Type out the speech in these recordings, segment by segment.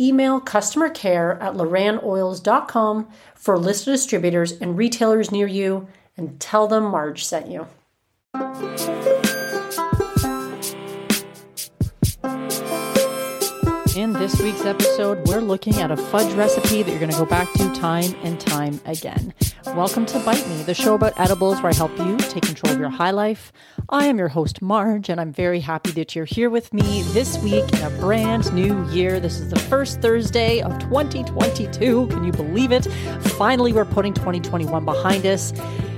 email customer care at lorannoils.com for a list of distributors and retailers near you and tell them Marge sent you. In this week's episode, we're looking at a fudge recipe that you're going to go back to time and time again. Welcome to Bite Me, the show about edibles where I help you take control of your high life. I am your host, Marge, and I'm very happy that you're here with me this week in a brand new year. This is the first Thursday of 2022. Can you believe it? Finally, we're putting 2021 behind us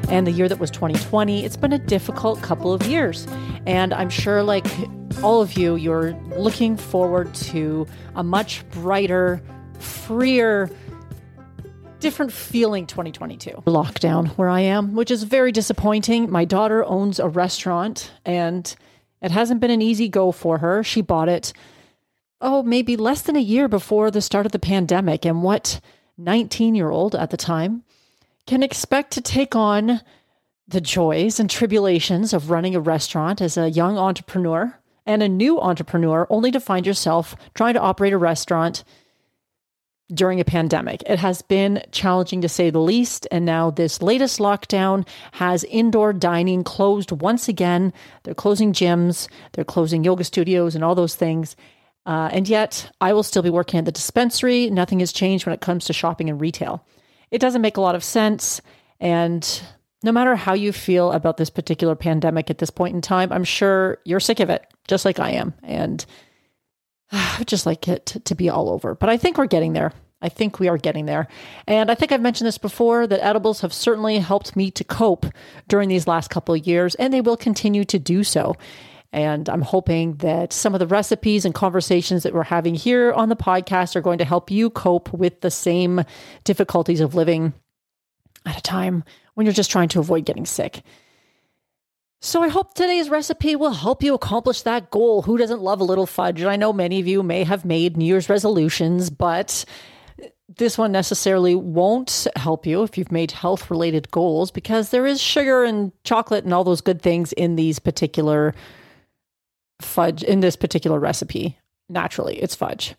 and the year that was 2020. It's been a difficult couple of years. And I'm sure, like all of you, you're looking forward to a much brighter, freer, different feeling 2022 lockdown where I am, which is very disappointing. My daughter owns a restaurant and it hasn't been an easy go for her. She bought it, oh, maybe less than a year before the start of the pandemic. And what 19 year old at the time can expect to take on the joys and tribulations of running a restaurant as a young entrepreneur and a new entrepreneur, only to find yourself trying to operate a restaurant during a pandemic. It has been challenging to say the least. And now, this latest lockdown has indoor dining closed once again. They're closing gyms, they're closing yoga studios, and all those things. Uh, and yet, I will still be working at the dispensary. Nothing has changed when it comes to shopping and retail. It doesn't make a lot of sense. And no matter how you feel about this particular pandemic at this point in time, I'm sure you're sick of it, just like I am. And I would just like it to be all over. But I think we're getting there. I think we are getting there. And I think I've mentioned this before that edibles have certainly helped me to cope during these last couple of years, and they will continue to do so. And I'm hoping that some of the recipes and conversations that we're having here on the podcast are going to help you cope with the same difficulties of living at a time when you're just trying to avoid getting sick. So I hope today's recipe will help you accomplish that goal. Who doesn't love a little fudge? And I know many of you may have made New Year's resolutions, but this one necessarily won't help you if you've made health related goals because there is sugar and chocolate and all those good things in these particular fudge, in this particular recipe. Naturally, it's fudge.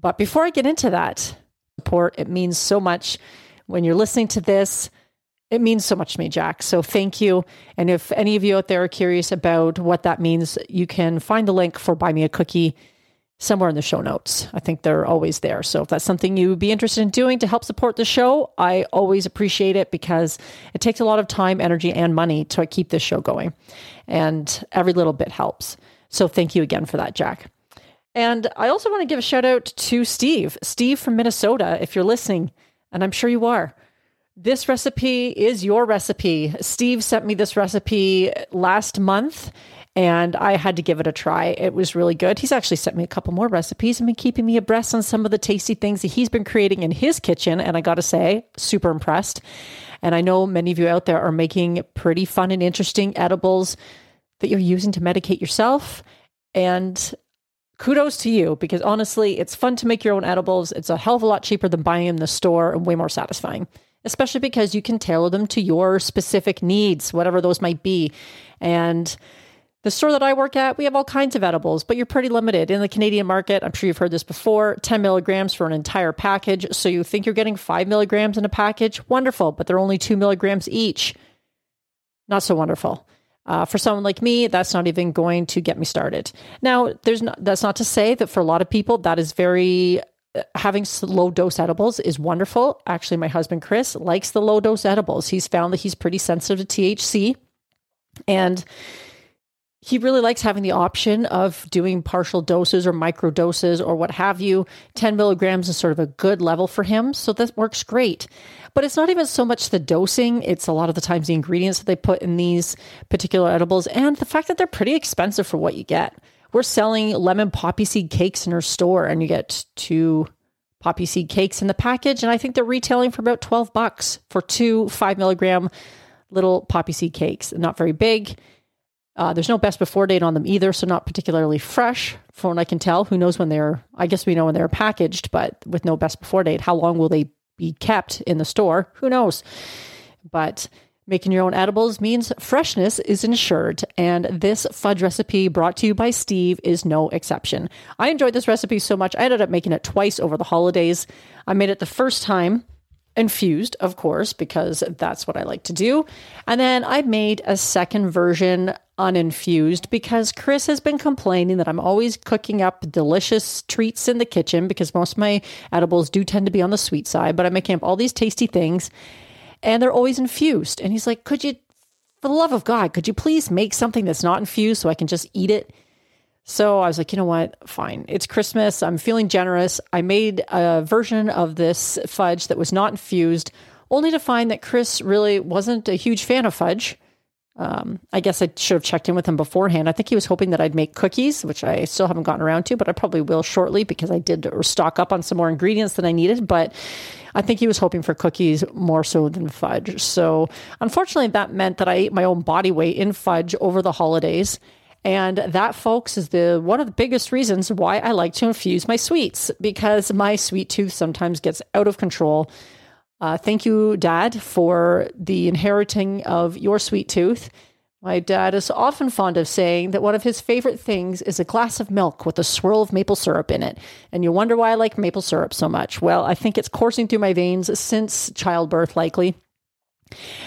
But before I get into that support, it means so much when you're listening to this it means so much to me, Jack. So thank you. And if any of you out there are curious about what that means, you can find the link for Buy Me a Cookie somewhere in the show notes. I think they're always there. So if that's something you would be interested in doing to help support the show, I always appreciate it because it takes a lot of time, energy, and money to keep this show going. And every little bit helps. So thank you again for that, Jack. And I also want to give a shout out to Steve, Steve from Minnesota, if you're listening, and I'm sure you are. This recipe is your recipe. Steve sent me this recipe last month and I had to give it a try. It was really good. He's actually sent me a couple more recipes and been keeping me abreast on some of the tasty things that he's been creating in his kitchen. And I got to say, super impressed. And I know many of you out there are making pretty fun and interesting edibles that you're using to medicate yourself. And kudos to you because honestly, it's fun to make your own edibles. It's a hell of a lot cheaper than buying them in the store and way more satisfying especially because you can tailor them to your specific needs, whatever those might be. And the store that I work at, we have all kinds of edibles, but you're pretty limited. In the Canadian market, I'm sure you've heard this before 10 milligrams for an entire package. So you think you're getting five milligrams in a package? Wonderful, but they're only two milligrams each. Not so wonderful. Uh, for someone like me, that's not even going to get me started. Now, there's not, that's not to say that for a lot of people that is very having low dose edibles is wonderful. Actually, my husband Chris likes the low dose edibles. He's found that he's pretty sensitive to THC and he really likes having the option of doing partial doses or micro doses or what have you. 10 milligrams is sort of a good level for him. So that works great. But it's not even so much the dosing, it's a lot of the times the ingredients that they put in these particular edibles and the fact that they're pretty expensive for what you get. We're selling lemon poppy seed cakes in our store, and you get two poppy seed cakes in the package, and I think they're retailing for about 12 bucks for two five milligram little poppy seed cakes. Not very big. Uh, there's no best before date on them either, so not particularly fresh from what I can tell. Who knows when they're, I guess we know when they're packaged, but with no best before date, how long will they be kept in the store? Who knows? But Making your own edibles means freshness is ensured, and this fudge recipe brought to you by Steve is no exception. I enjoyed this recipe so much, I ended up making it twice over the holidays. I made it the first time infused, of course, because that's what I like to do. And then I made a second version uninfused because Chris has been complaining that I'm always cooking up delicious treats in the kitchen because most of my edibles do tend to be on the sweet side, but I'm making up all these tasty things and they're always infused. And he's like, Could you, for the love of God, could you please make something that's not infused so I can just eat it? So I was like, you know what? Fine. It's Christmas. I'm feeling generous. I made a version of this fudge that was not infused, only to find that Chris really wasn't a huge fan of fudge. Um, I guess I should have checked in with him beforehand. I think he was hoping that I'd make cookies, which I still haven't gotten around to, but I probably will shortly because I did stock up on some more ingredients than I needed. But I think he was hoping for cookies more so than fudge. So unfortunately, that meant that I ate my own body weight in fudge over the holidays. And that, folks, is the one of the biggest reasons why I like to infuse my sweets because my sweet tooth sometimes gets out of control. Uh, thank you, Dad, for the inheriting of your sweet tooth. My dad is often fond of saying that one of his favorite things is a glass of milk with a swirl of maple syrup in it. And you wonder why I like maple syrup so much. Well, I think it's coursing through my veins since childbirth, likely.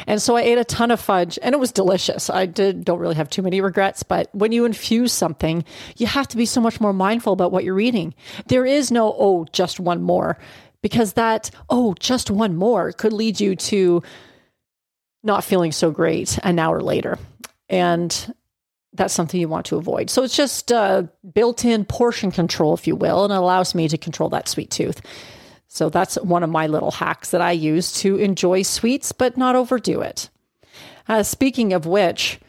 And so I ate a ton of fudge and it was delicious. I did don't really have too many regrets, but when you infuse something, you have to be so much more mindful about what you're eating. There is no oh, just one more because that oh, just one more could lead you to not feeling so great an hour later. And that's something you want to avoid. So it's just built in portion control, if you will, and it allows me to control that sweet tooth. So that's one of my little hacks that I use to enjoy sweets, but not overdo it. Uh, speaking of which,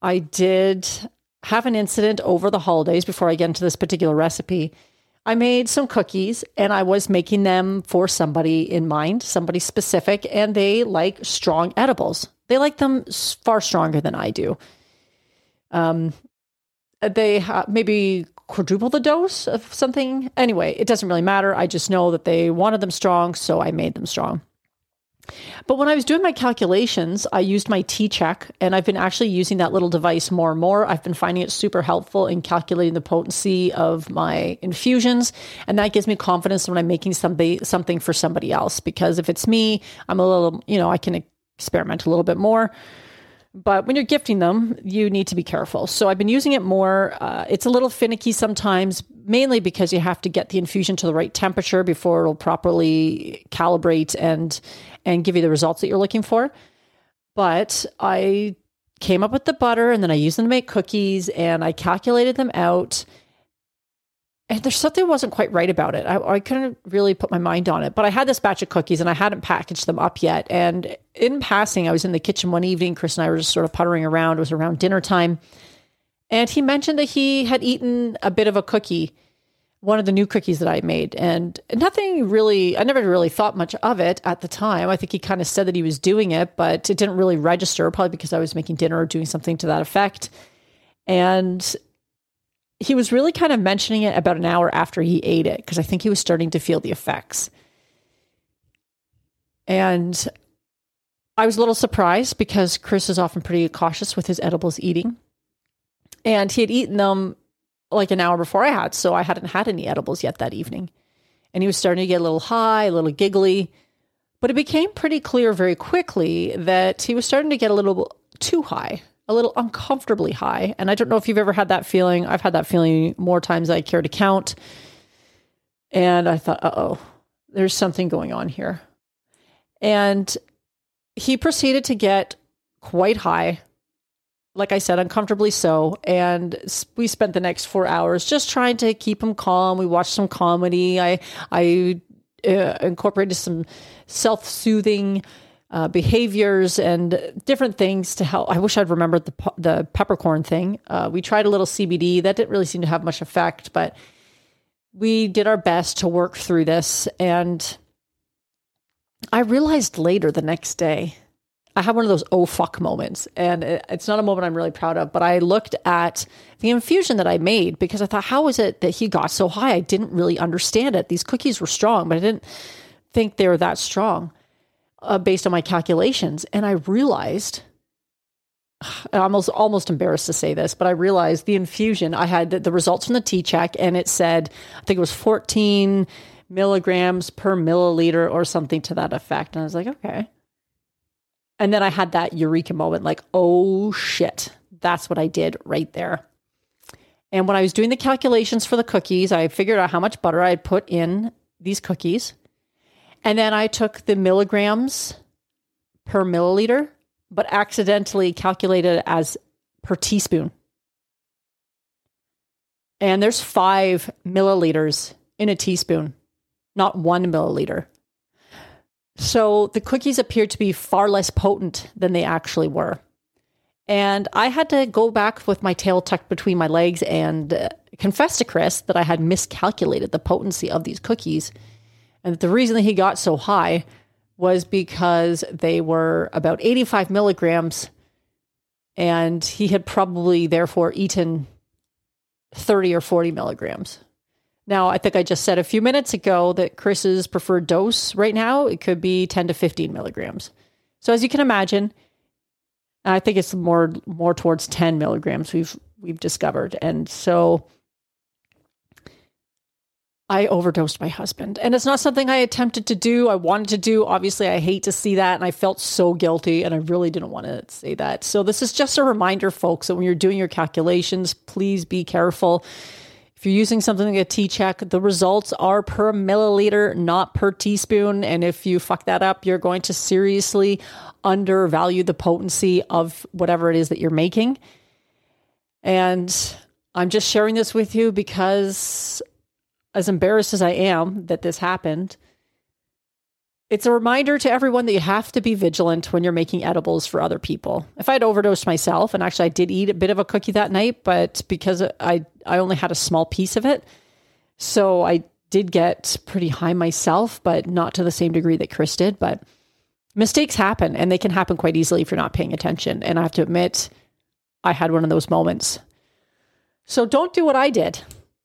I did have an incident over the holidays before I get into this particular recipe. I made some cookies and I was making them for somebody in mind, somebody specific, and they like strong edibles. They like them far stronger than I do. Um, they ha- maybe quadruple the dose of something. Anyway, it doesn't really matter. I just know that they wanted them strong, so I made them strong. But when I was doing my calculations, I used my tCheck, and I've been actually using that little device more and more. I've been finding it super helpful in calculating the potency of my infusions, and that gives me confidence when I'm making somebody something for somebody else. Because if it's me, I'm a little, you know, I can experiment a little bit more. But when you're gifting them, you need to be careful. So I've been using it more. Uh, it's a little finicky sometimes, mainly because you have to get the infusion to the right temperature before it'll properly calibrate and and give you the results that you're looking for. But I came up with the butter and then I used them to make cookies and I calculated them out and there's something wasn't quite right about it. I, I, couldn't really put my mind on it. But I had this batch of cookies and I hadn't packaged them up yet. And in passing, I was in the kitchen one evening. Chris and I were just sort of puttering around. It was around dinner time. And he mentioned that he had eaten a bit of a cookie, one of the new cookies that I made. And nothing really, I never really thought much of it at the time. I think he kind of said that he was doing it, but it didn't really register, probably because I was making dinner or doing something to that effect. And he was really kind of mentioning it about an hour after he ate it because I think he was starting to feel the effects. And I was a little surprised because Chris is often pretty cautious with his edibles eating. And he had eaten them like an hour before I had, so I hadn't had any edibles yet that evening. And he was starting to get a little high, a little giggly. But it became pretty clear very quickly that he was starting to get a little too high a little uncomfortably high. And I don't know if you've ever had that feeling. I've had that feeling more times than I care to count. And I thought, uh oh, there's something going on here. And he proceeded to get quite high, like I said, uncomfortably so. And we spent the next four hours just trying to keep him calm. We watched some comedy. I I uh, incorporated some self soothing uh, behaviors and different things to help. I wish I'd remembered the the peppercorn thing. Uh, we tried a little CBD that didn't really seem to have much effect, but we did our best to work through this. And I realized later the next day, I had one of those oh fuck moments. And it's not a moment I'm really proud of, but I looked at the infusion that I made because I thought, how is it that he got so high? I didn't really understand it. These cookies were strong, but I didn't think they were that strong uh, based on my calculations. And I realized I'm almost almost embarrassed to say this, but I realized the infusion. I had the, the results from the tCheck, and it said I think it was 14 milligrams per milliliter or something to that effect. And I was like, okay. And then I had that eureka moment, like, oh shit, that's what I did right there. And when I was doing the calculations for the cookies, I figured out how much butter I had put in these cookies. And then I took the milligrams per milliliter but accidentally calculated as per teaspoon. And there's five milliliters in a teaspoon, not one milliliter. So the cookies appeared to be far less potent than they actually were. And I had to go back with my tail tucked between my legs and uh, confess to Chris that I had miscalculated the potency of these cookies. And the reason that he got so high was because they were about 85 milligrams, and he had probably therefore eaten 30 or 40 milligrams. Now, I think I just said a few minutes ago that Chris's preferred dose right now it could be 10 to 15 milligrams. So as you can imagine, I think it's more more towards 10 milligrams we've we've discovered. And so I overdosed my husband. And it's not something I attempted to do. I wanted to do. Obviously, I hate to see that. And I felt so guilty. And I really didn't want to say that. So, this is just a reminder, folks, that when you're doing your calculations, please be careful. If you're using something like a tCheck, the results are per milliliter, not per teaspoon. And if you fuck that up, you're going to seriously undervalue the potency of whatever it is that you're making. And I'm just sharing this with you because as embarrassed as I am that this happened, it's a reminder to everyone that you have to be vigilant when you're making edibles for other people. If I'd overdosed myself, and actually I did eat a bit of a cookie that night, but because I I only had a small piece of it, so I did get pretty high myself, but not to the same degree that Chris did. But mistakes happen, and they can happen quite easily if you're not paying attention. And I have to admit, I had one of those moments. So don't do what I did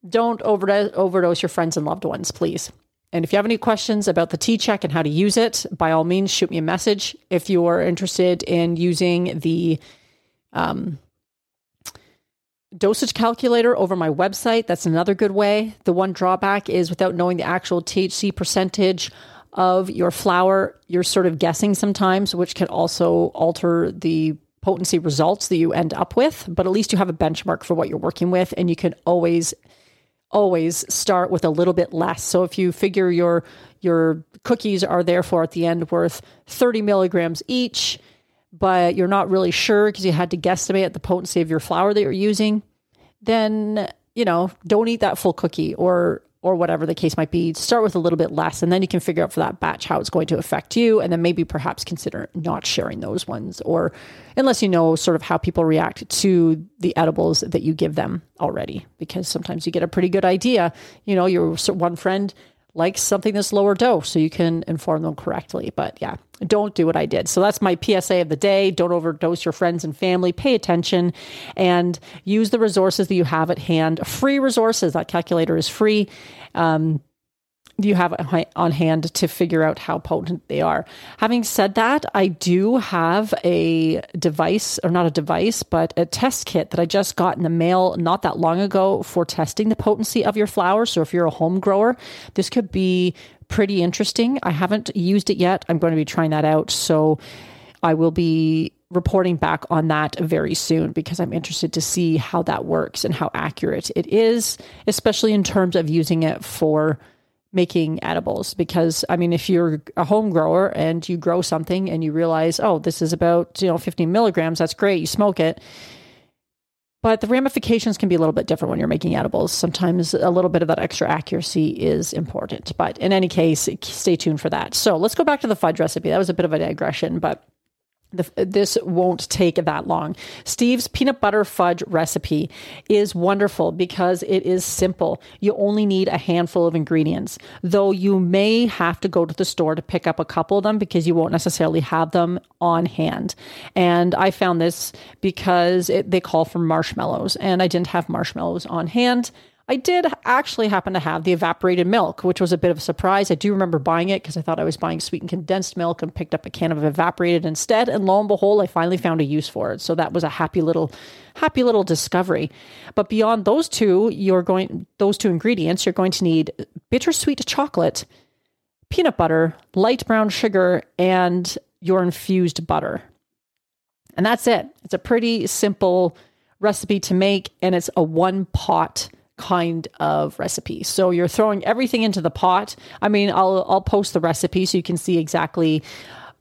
don't overdose, your friends and loved ones, please. And if you have any questions about the tCheck and how to use it, by all means, shoot me a message. If you are interested in using the um, dosage calculator over my website, that's another good way. The one drawback is without knowing the actual THC percentage of your flower, you're sort of guessing sometimes, which can also alter the potency results that you end up with. But at least you have a benchmark for what you're working with, and you can always always start with a little bit less. So if you figure your your cookies are therefore at the end worth 30 milligrams each, but you're not really sure because you had to guesstimate the potency of your flour that you're using, then you know don't eat that full cookie or or whatever the case might be. Start with a little bit less, and then you can figure out for that batch how it's going to affect you, and then maybe perhaps consider not sharing those ones, or unless you know sort of how people react to the edibles that you give them already, because sometimes you get a pretty good idea. You know, your one friend likes something that's lower dose, so you can inform them correctly. But yeah, don't do what I did. So that's my PSA of the day. Don't overdose your friends and family. Pay attention and use the resources that you have at hand. Free resources. That calculator is free. Um, you have on hand to figure out how potent they are. Having said that, I do have a device, or not a device, but a test kit that I just got in the mail not that long ago for testing the potency of your flowers. So if you're a home grower, this could be pretty interesting. I haven't used it yet. I'm going to be trying that out. So I will be reporting back on that very soon because I'm interested to see how that works and how accurate it is, especially in terms of using it for making edibles because i mean if you're a home grower and you grow something and you realize oh this is about you know 15 milligrams that's great you smoke it. But the ramifications can be a little bit different when you're making edibles. Sometimes a little bit of that extra accuracy is important. But in any case stay tuned for that. So let's go back to the fudge recipe. That was a bit of a digression but The, this won't take that long. Steve's peanut butter fudge recipe is wonderful because it is simple. You only need a handful of ingredients, though you may have to go to the store to pick up a couple of them because you won't necessarily have them on hand. And I found this because it, they call for marshmallows, and I didn't have marshmallows on hand. I did actually happen to have the evaporated milk, which was a bit of a surprise. I do remember buying it because I thought I was buying sweetened condensed milk and picked up a can of evaporated instead. And lo and behold, I finally found a use for it. So that was a happy little, happy little discovery. But beyond those two, you're going those two ingredients, you're going to need bittersweet chocolate, peanut butter, light brown sugar, and your infused butter. And that's it. It's a pretty simple recipe to make, and it's a one pot kind of recipe. So you're throwing everything into the pot. I mean, I'll I'll post the recipe so you can see exactly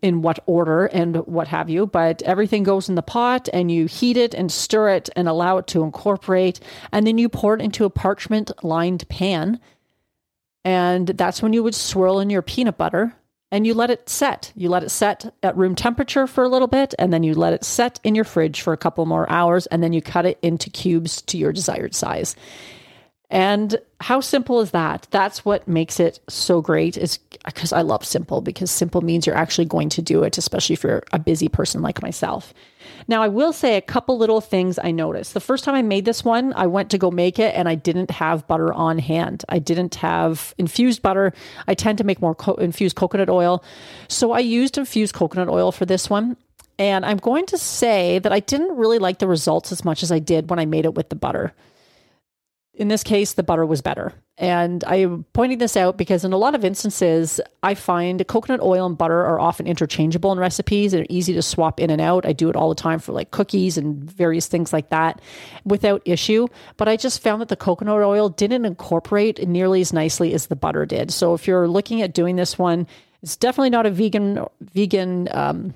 in what order and what have you, but everything goes in the pot and you heat it and stir it and allow it to incorporate and then you pour it into a parchment lined pan. And that's when you would swirl in your peanut butter and you let it set. You let it set at room temperature for a little bit, and then you let it set in your fridge for a couple more hours, and then you cut it into cubes to your desired size. And how simple is that? That's what makes it so great is because I love simple because simple means you're actually going to do it, especially if you're a busy person like myself. Now, I will say a couple little things I noticed. The first time I made this one, I went to go make it and I didn't have butter on hand. I didn't have infused butter. I tend to make more co- infused coconut oil. So I used infused coconut oil for this one. And I'm going to say that I didn't really like the results as much as I did when I made it with the butter in this case, the butter was better. And I'm pointing this out because in a lot of instances, I find coconut oil and butter are often interchangeable in recipes. They're easy to swap in and out. I do it all the time for like cookies and various things like that without issue. But I just found that the coconut oil didn't incorporate nearly as nicely as the butter did. So if you're looking at doing this one, it's definitely not a vegan, vegan, um,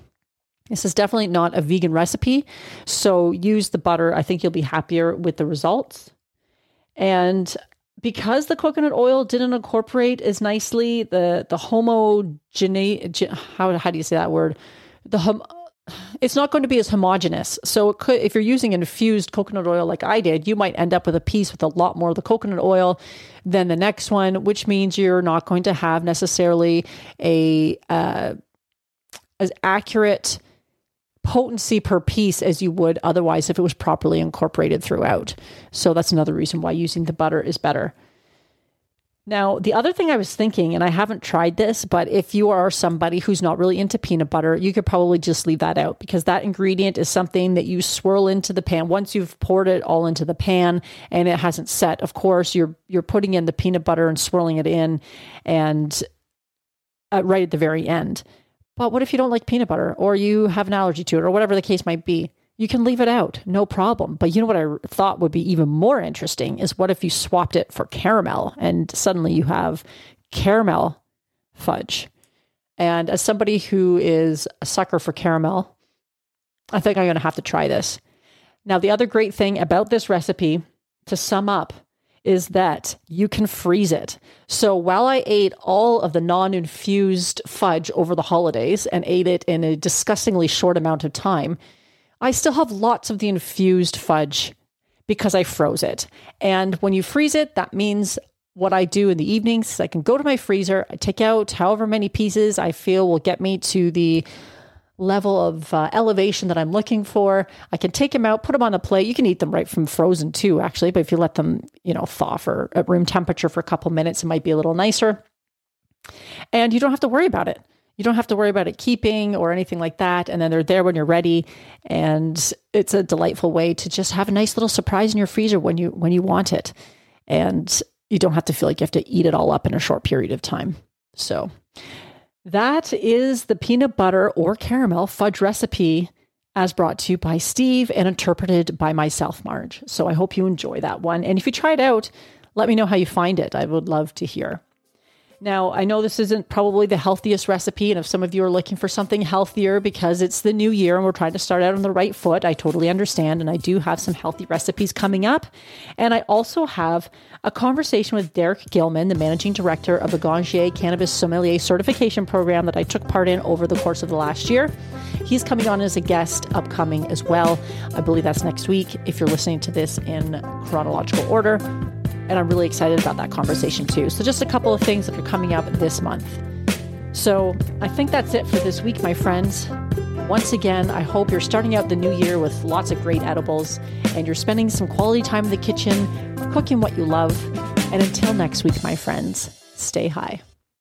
this is definitely not a vegan recipe. So use the butter. I think you'll be happier with the results. And because the coconut oil didn't incorporate as nicely the the homogeneity how how do you say that word the hom- it's not going to be as homogeneous. So it could if you're using infused coconut oil like I did, you might end up with a piece with a lot more of the coconut oil than the next one, which means you're not going to have necessarily a uh, as accurate potency per piece as you would otherwise if it was properly incorporated throughout. So that's another reason why using the butter is better. Now, the other thing I was thinking, and I haven't tried this, but if you are somebody who's not really into peanut butter, you could probably just leave that out because that ingredient is something that you swirl into the pan. Once you've poured it all into the pan and it hasn't set, of course, you're you're putting in the peanut butter and swirling it in, and uh, right at the very end. But what if you don't like peanut butter or you have an allergy to it or whatever the case might be? You can leave it out, no problem. But you know what I thought would be even more interesting is what if you swapped it for caramel and suddenly you have caramel fudge. And as somebody who is a sucker for caramel, I think I'm going to have to try this. Now, the other great thing about this recipe, to sum up, is that you can freeze it. So while I ate all of the non infused fudge over the holidays and ate it in a disgustingly short amount of time, I still have lots of the infused fudge because I froze it. And when you freeze it, that means what I do in the evenings, I can go to my freezer, I take out however many pieces I feel will get me to the level of uh, elevation that I'm looking for. I can take them out, put them on the plate. You can eat them right from frozen too, actually. But if you let them, you know, thaw for at room temperature for a couple minutes, it might be a little nicer. And you don't have to worry about it. You don't have to worry about it keeping or anything like that. And then they're there when you're ready. And it's a delightful way to just have a nice little surprise in your freezer when you when you want it. And you don't have to feel like you have to eat it all up in a short period of time. So that is the peanut butter or caramel fudge recipe as brought to you by Steve and interpreted by myself, Marge. So I hope you enjoy that one. And if you try it out, let me know how you find it. I would love to hear. Now, I know this isn't probably the healthiest recipe, and if some of you are looking for something healthier because it's the new year and we're trying to start out on the right foot, I totally understand. And I do have some healthy recipes coming up. And I also have a conversation with Derek Gilman, the managing director of the Ganjier Cannabis Sommelier Certification Program that I took part in over the course of the last year. He's coming on as a guest upcoming as well. I believe that's next week if you're listening to this in chronological order. And I'm really excited about that conversation too. So, just a couple of things that are coming up this month. So, I think that's it for this week, my friends. Once again, I hope you're starting out the new year with lots of great edibles and you're spending some quality time in the kitchen, cooking what you love. And until next week, my friends, stay high.